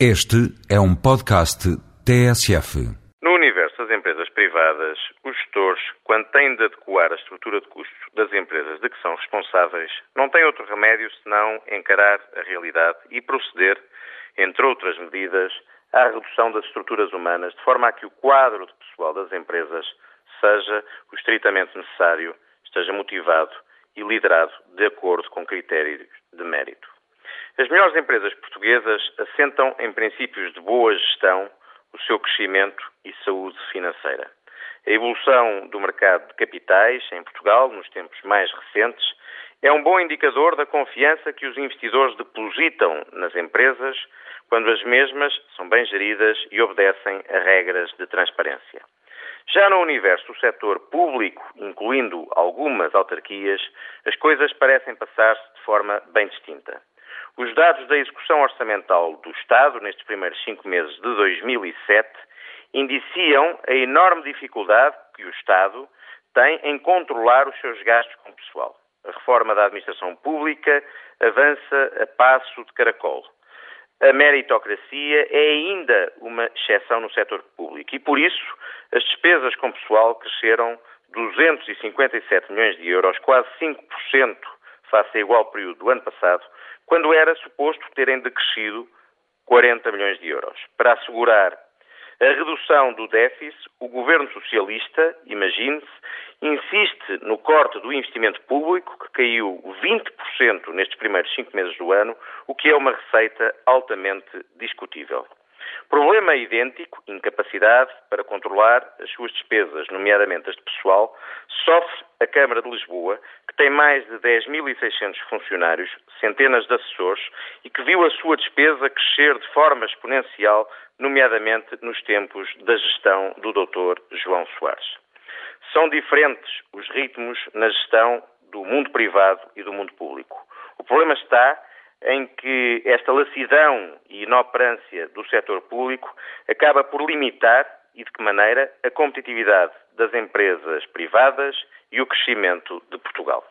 Este é um podcast TSF. No universo das empresas privadas, os gestores, quando têm de adequar a estrutura de custos das empresas de que são responsáveis, não têm outro remédio senão encarar a realidade e proceder, entre outras medidas, à redução das estruturas humanas, de forma a que o quadro de pessoal das empresas seja o estritamente necessário, esteja motivado e liderado de acordo com critérios de mérito. As melhores empresas portuguesas assentam em princípios de boa gestão o seu crescimento e saúde financeira. A evolução do mercado de capitais em Portugal, nos tempos mais recentes, é um bom indicador da confiança que os investidores depositam nas empresas quando as mesmas são bem geridas e obedecem a regras de transparência. Já no universo do setor público, incluindo algumas autarquias, as coisas parecem passar-se de forma bem distinta. Os dados da execução orçamental do Estado nestes primeiros cinco meses de 2007 indiciam a enorme dificuldade que o Estado tem em controlar os seus gastos com pessoal. A reforma da administração pública avança a passo de caracol. A meritocracia é ainda uma exceção no setor público e, por isso, as despesas com pessoal cresceram 257 milhões de euros, quase 5% face a igual período do ano passado, quando era suposto terem decrescido 40 milhões de euros. Para assegurar a redução do déficit, o governo socialista, imagine-se, insiste no corte do investimento público, que caiu 20% nestes primeiros cinco meses do ano, o que é uma receita altamente discutível. Problema idêntico, incapacidade para controlar as suas despesas, nomeadamente as de pessoal, sofre a Câmara de Lisboa, que tem mais de 10.600 funcionários, centenas de assessores e que viu a sua despesa crescer de forma exponencial, nomeadamente nos tempos da gestão do Dr. João Soares. São diferentes os ritmos na gestão do mundo privado e do mundo público. O problema está em que esta lacidão e inoperância do setor público acaba por limitar, e de que maneira, a competitividade das empresas privadas e o crescimento de Portugal.